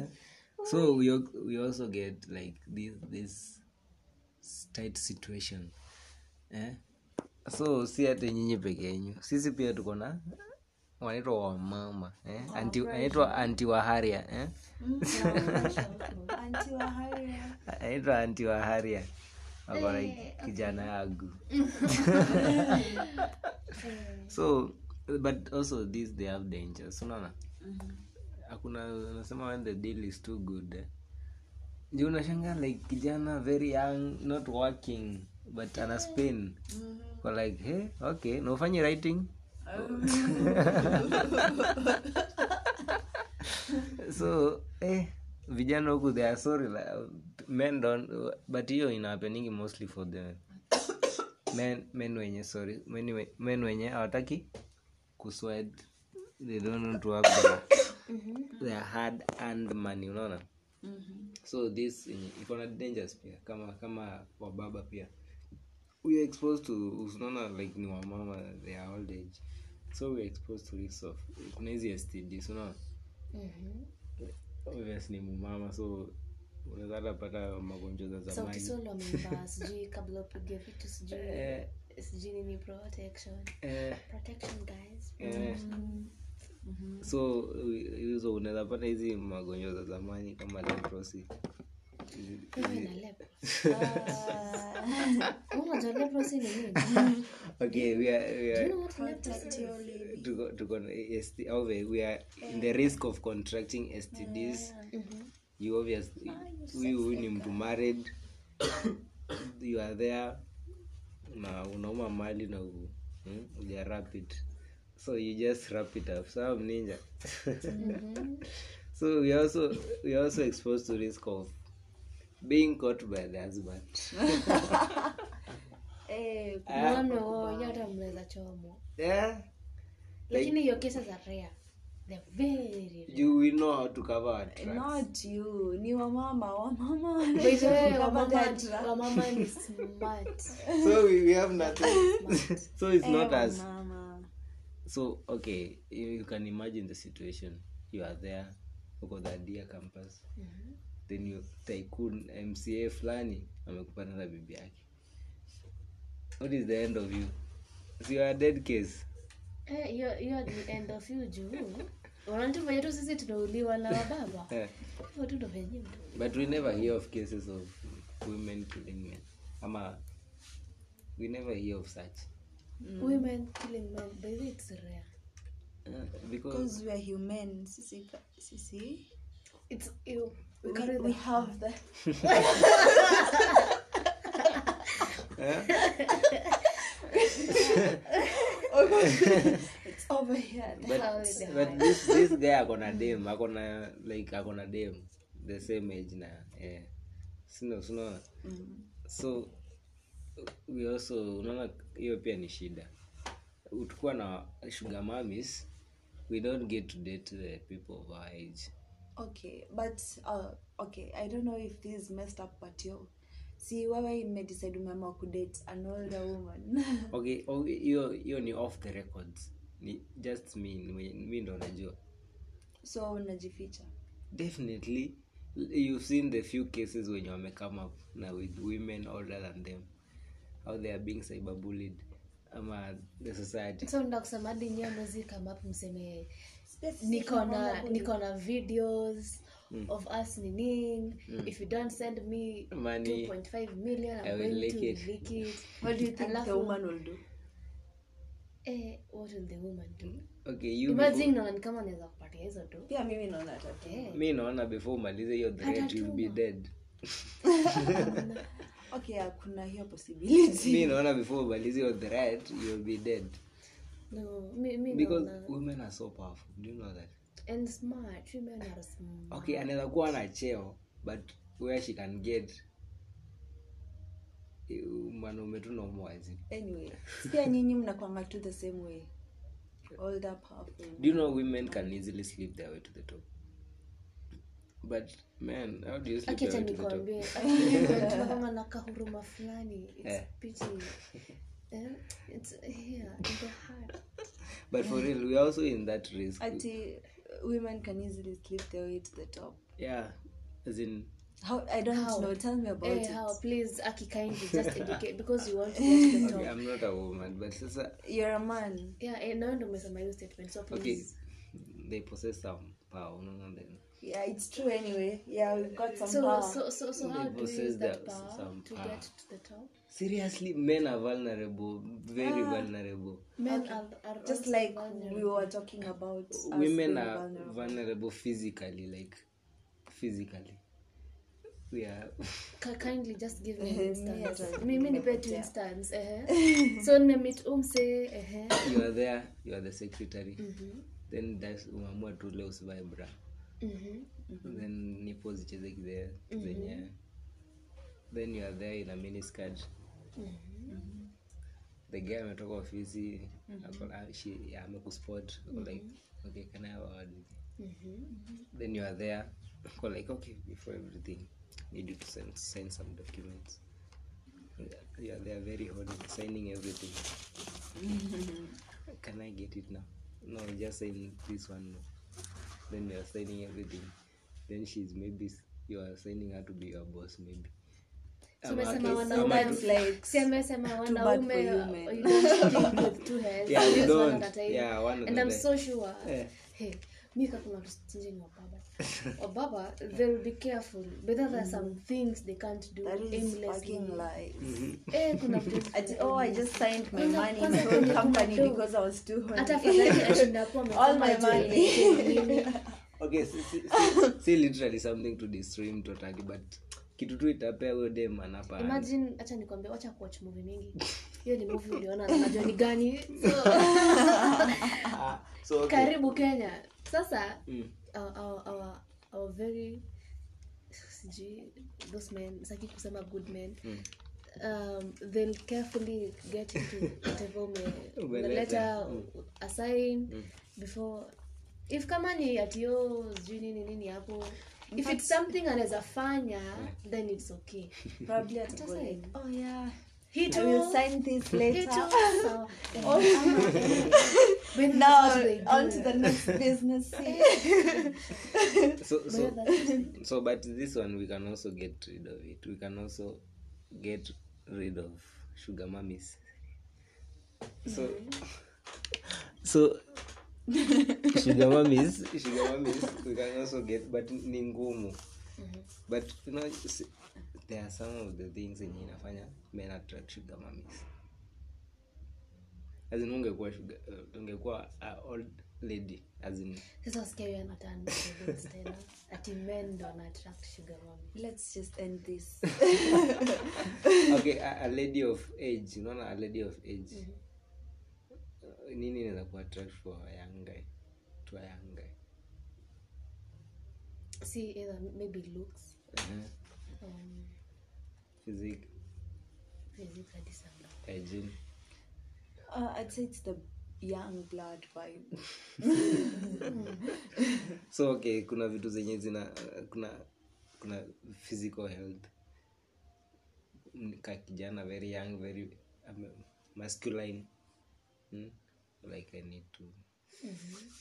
So we, we also get like this, this tight situation. Eh? so si hata nyinyi peke yenyu sisi pia tuko na wanaitwa wamama eh? Anti- anaitwa anti waharia eh? anaitwa waharia akona kijana yangu. So but also this they have dangers unaona hakuna unasema when the deal is too good. Eh? unashanga like kijana very young not working but ana spin. Kwa like hey, okay na ufanye writing? So eh, vijana huku they are sorry like, men don't but hiyo ina mostly for the men, men wenye sorry men, men wenye hawataki kuswed they don't want to work their hard earned money unaona? So this iko na dangers pia kama kama wababa pia. We are exposed to unaona like ni wamama they are old age. So we are exposed to risks of kuna hizi stds unaona? Obvious ni mumama so unaweza hata pata magonjwa za zamani. sijui kabla upige vitu sijui Eh, sijui nini protection. Eh, protection guys eh. so hizo unaweza pata hizi magonjwa za zamani kama we are in the risk of contracting STDs. Huyu huyu ni mtu married. you are there. Na unauma mali na u, hmm, uja wrap it. So you just wrap it up. So I'm ninja. so we also we also exposed to risk of being caught by the husband. no no hiyo hata mnaweza chomwa yeah. lakini hiyo kesa za rare they're very rare You we know how to cover our tracks. not you ni wamama wamama By the way, Cover wamama ni smart so we, we have nothing so it's not us mama so okay you, you can imagine the situation. You are there uko dhadia campus. Then you tycoon mca fulani amekupata na bibi yake. What is the end of you? So you are a dead case. Eh, end of you juu. Unaona tu sisi tunauliwa na wababa. Eh, hivyo tu ndo venye but we never hear of cases of women killing men. Ama we never hear of such women killing men by the way it's rare. Uh, because because we are human sisi sisi. It's you we we, we the have the it's over here but, How is it but this, this guy akona dem akona like akona dem the same age na eh. sino sinaona so we also unaona hiyo pia ni shida. Tukuwa na sugar mamis we don't get to date the people of our age. Okay but uh, okay i don't know if this is messed up but yo si wewe imedecide umeamua kudate an older woman. Okay okay, hiyo hiyo ni off the records. Ni just me mi ndo najua. So unajificha? Definitely you've seen the few cases wenye wamecome up na with women older than them how they are being cyberbullied ama the society. So nda kusema hadi nyewe mwezi come up mseme niko na niko na videos of us nining if you don't send me Money, 2.5 million I i'm will going lick to it. lick it. What do you think the woman will do? eh, what will the woman do? Okay you imagine naona ni kama naweza kupatia hizo tu. Pia mimi naona hata Eh, mi naona before umalize hiyo threat you'll be dead Okay, yeah, kuna hiyo possibility. mi naona before umalize hiyo threat you'll be dead no mi, mi because naona women are so powerful do you know that and smart women are smart okay anaweza kuwa na cheo but where she can get eh, mwanaume tu nomwazi Anyway, pia nyinyi mnakwanga tu the same way. Older, powerful. do you know women can easily sleep their way to the top but man how do you sleep na kahuruma fulani it's Eh. pity eh? it's here in the heart but for real we also in that risk Ati women can easily sleep their way to the top. yeah as in How I don't How? know. Tell me about hey, it. how please aki kindly just educate because you want to get to the top okay, i'm not a woman but sasa You're a man. yeah eh, no, ndo umesema hiyo statement so okay they possess some power unaona then Yeah, it's true anyway. Yeah, we've got some so power. so so so how do you use that power some to power. get to the top seriously men are vulnerable very ah, vulnerable men okay. are, are Just like vulnerable. we were talking about women are vulnerable. vulnerable physically like physically we are kindly just give me an instance hata mimi nipe tu instance ehe so nimemit umse ehe you are there you are the secretary mm-hmm. then that's umeamua tu leo usivae bra mhm then nipo zicheze kide zenye. Then you are there in a mini skirt the guy ametoka ofisi amekuspot. Like okay can i have a word with you? Then you are there. Ko like okay before everything need you to send, send some documents. You are there very hard signing everything. Can i get it now? No just sign this one. no then you are signing everything. Then she's maybe you are signing her to be your boss maybe. Amesema wanaume. Yeah, and i'm so sure. Yeah. hey mi kakuna chinjini wababa wababa they'll be careful but there are some things they can't do that is aimlessly fucking lies. eh kuna vitu Ati, oh, I just signed my Kwanza- money in kwanza phone company because I was too horny. hata afadhali ashinda hapo All my money. nini. okay si, si, si, si literally something to destroy mtu ataki but kitu tu itapea huyo dem anapa imagine acha nikwambia wacha kuwatch movie mingi hiyo ni movie uliona najua ni gani so so okay. karibu kenya sasa Mm. Our, our, our, our very sijui those men saki kusema good men. Um, they'll carefully get into whatever ume- umeleta. assign before if kama ni atio sijui nini nini hapo. If it's something anaweza fanya then it's okay. Probably at like, oh yeah, he I will sign this later. so, when Now, on to the next business. so so But so but this one we can also get rid of it. We can also get rid of sugar mummies. So so sugar mummies. Sugar mummies we can also get but ni ngumu. But you know there are some of the things yenye inafanya men attract sugar mummies. As in ungekuwa sugar uh, ungekuwa uh, old lady as in. Sasa wasikia huyo anatana tables tena. Ati men ndo ana attract sugar mommy Let's just end this. okay a, a lady of age unaona a lady of age? Uh, nini inaweza ku attract for a young guy? To a young guy. See either maybe looks. Uh-huh. um, physique? Physique hadi sana. Hygiene. Uh, I'd say it's the young blood vibe. so okay kuna vitu zenye zina kuna kuna physical health. Kakijana ka kijana very young very um, masculine. Hmm? like i need to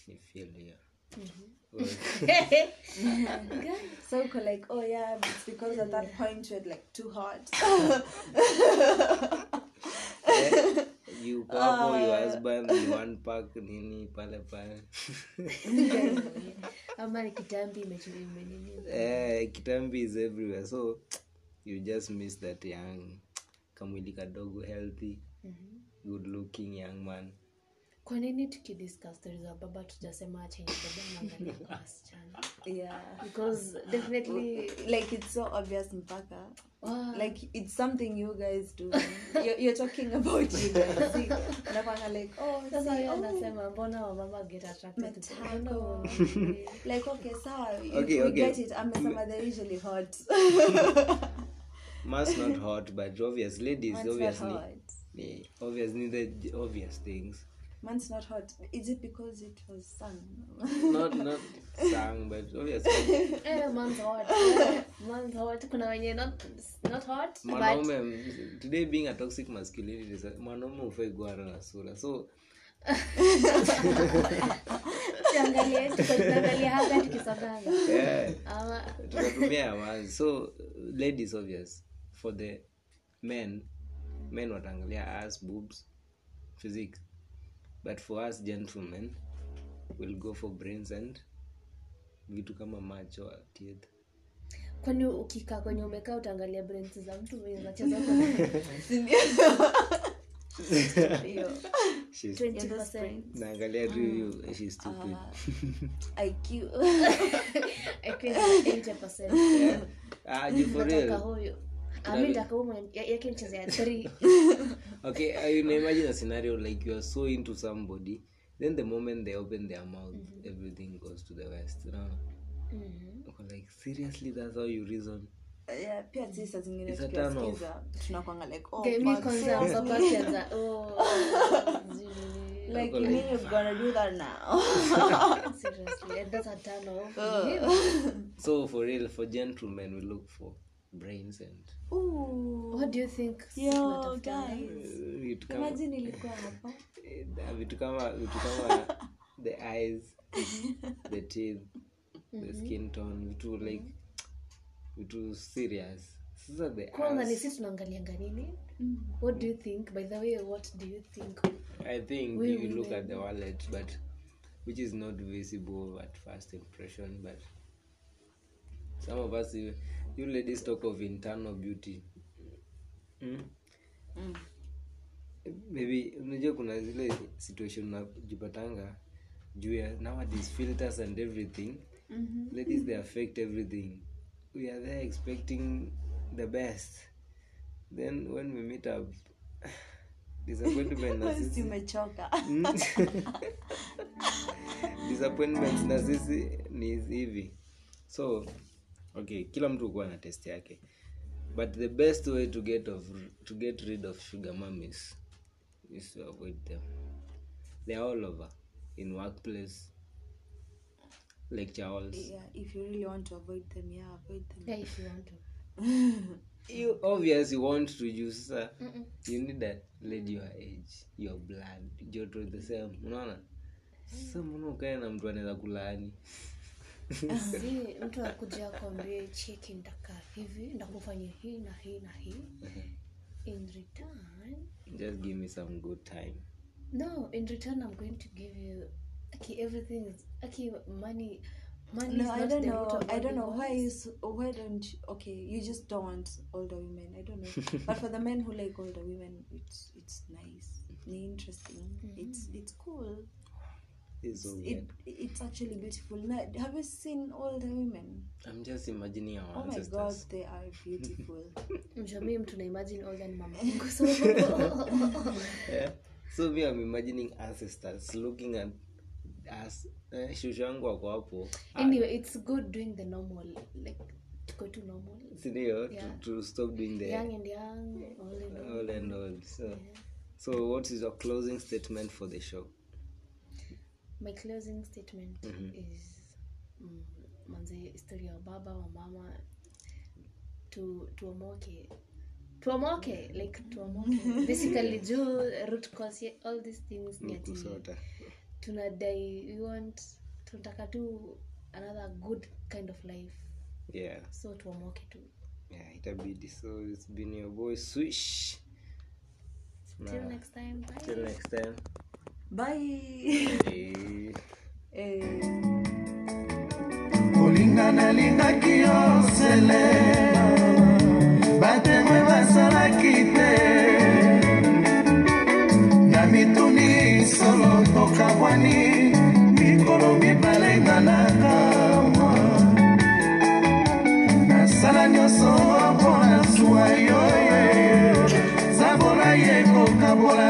ni feel here Well, So uko like, oh yeah, it's because at that point you're like too hot. you uko hapo your husband you unpack nini pale pale. Ama kitambi eh, kitambi is everywhere. So you just miss that young kamwili kadogo healthy good looking young man kwa nini tukidiscuss stories za baba tutasema chenye baba anaangalia kwa wasichana? Yeah. Because definitely like it's so obvious mpaka wow, like it's something you guys do. You're, you're talking about you. Guys See, like oh sasa yeye oh, anasema mbona wamama get attracted to Matako. like okay sawa Okay, we okay. get it amesema they're usually hot. Man's not hot but obvious ladies Man's obviously. yeah, obviously the obvious things man's not hot. Is it because it was sung? not not sung, but obviously Eh, man's hot. Man's hot. kuna wenye not, not hot but today being a toxic masculinity is- mwanaume ufai gwara na sura. So tuangalie hapa yeah, ama awazi so ladies obvious. For the men men wataangalia as boobs physique but for us gentlemen we'll go for brains and vitu kama macho teeth. Kwani ukikaa kwenye umekaa utaangalia brains za mtu mwenye 20%. naangalia tu hiyo she's stupid. IQ. I 80%. ah, you for real huyu ami nataka huyu mwenye- ya- yake mchezea 3 okay uh, you imagine a scenario like you are so into somebody then the moment they open their mouth mm-hmm. everything goes to the west you know? Uko like seriously that's how you reason? Yeah, pia sisi saa zingine It's a turn off. tukiwasikiza tunakwanga like oh, mi kwanza mpaka akianza oh, like you mean you're gonna do that now. Seriously and that's a turn off. So for real for gentlemen we look for brains and Ooh. what do you think Yo, guys. Vitu kama imagine ilikuwa hapa. Eh, vitu kama vitu kama the eyes the teeth the skin tone vitu like vitu serious. Sasa the kwanza ni sisi tunaangalianga nini? What do you think? By the way what do you think? I think We you look at the wallet but which is not visible at first impression but some of us you, you ladies talk of internal beauty. Mm? maybe unajua kuna zile situation unajipatanga juu ya nowadays filters and everything. Ladies they affect everything. We are there expecting the best. Then when we meet up disappointment na sisi. umechoka. Disappointments na sisi ni hivi. So okay kila mtu ukuwa na test yake. But the best way to get of to get rid of sugar mummies is to avoid them. They are all over. In workplace lecture halls yeah, if you really want to avoid them yeah avoid them. Yeah if you want to. You obviously want to use uh, you need that lady your age your blood joto the same. Unaona? Sasa mbona ukae na mtu anaweza kulaani si mtu akuja akwambie cheki ndakaa hivi ndakufanya hii na hii na hii. In return just give me some good time. No in return i'm going to give you aki everything is aki money money no is i don't know i don't know why is why don't you, okay you just don't want older women i don't know. But for the men who like older women it's it's nice. It's interesting. It's it's cool It's so it, it's actually beautiful. Now, have you seen older women? I'm just imagining our oh my god they are beautiful. Mjamii mtu na imagine all mama so yeah. so me i'm imagining ancestors looking at us. Eh, shushu yangu wako hapo. Anyway it's good doing the normal like normal. Sindio Yeah. to, to stop doing the young and young all in all. all. and all. So so what is your closing statement for the show my closing statement is mm, manze historia ya baba wa mama. Tu tuomoke tuomoke like tuomoke basically juu root cause all these things ni ati kusota tunadai we want tunataka tu another good kind of life. Yeah. So tuomoke tu. Yeah itabidi. So it's been your boy swish. Till next time. Bye. Till next time bye. Kolinga eh. nalingaki yo sele batemwe basalaki te. Na mituni solo tokabwani mikolo mibale nga na kamwa nasala nyonso mpona zwa yo eh. zabola ye kokabola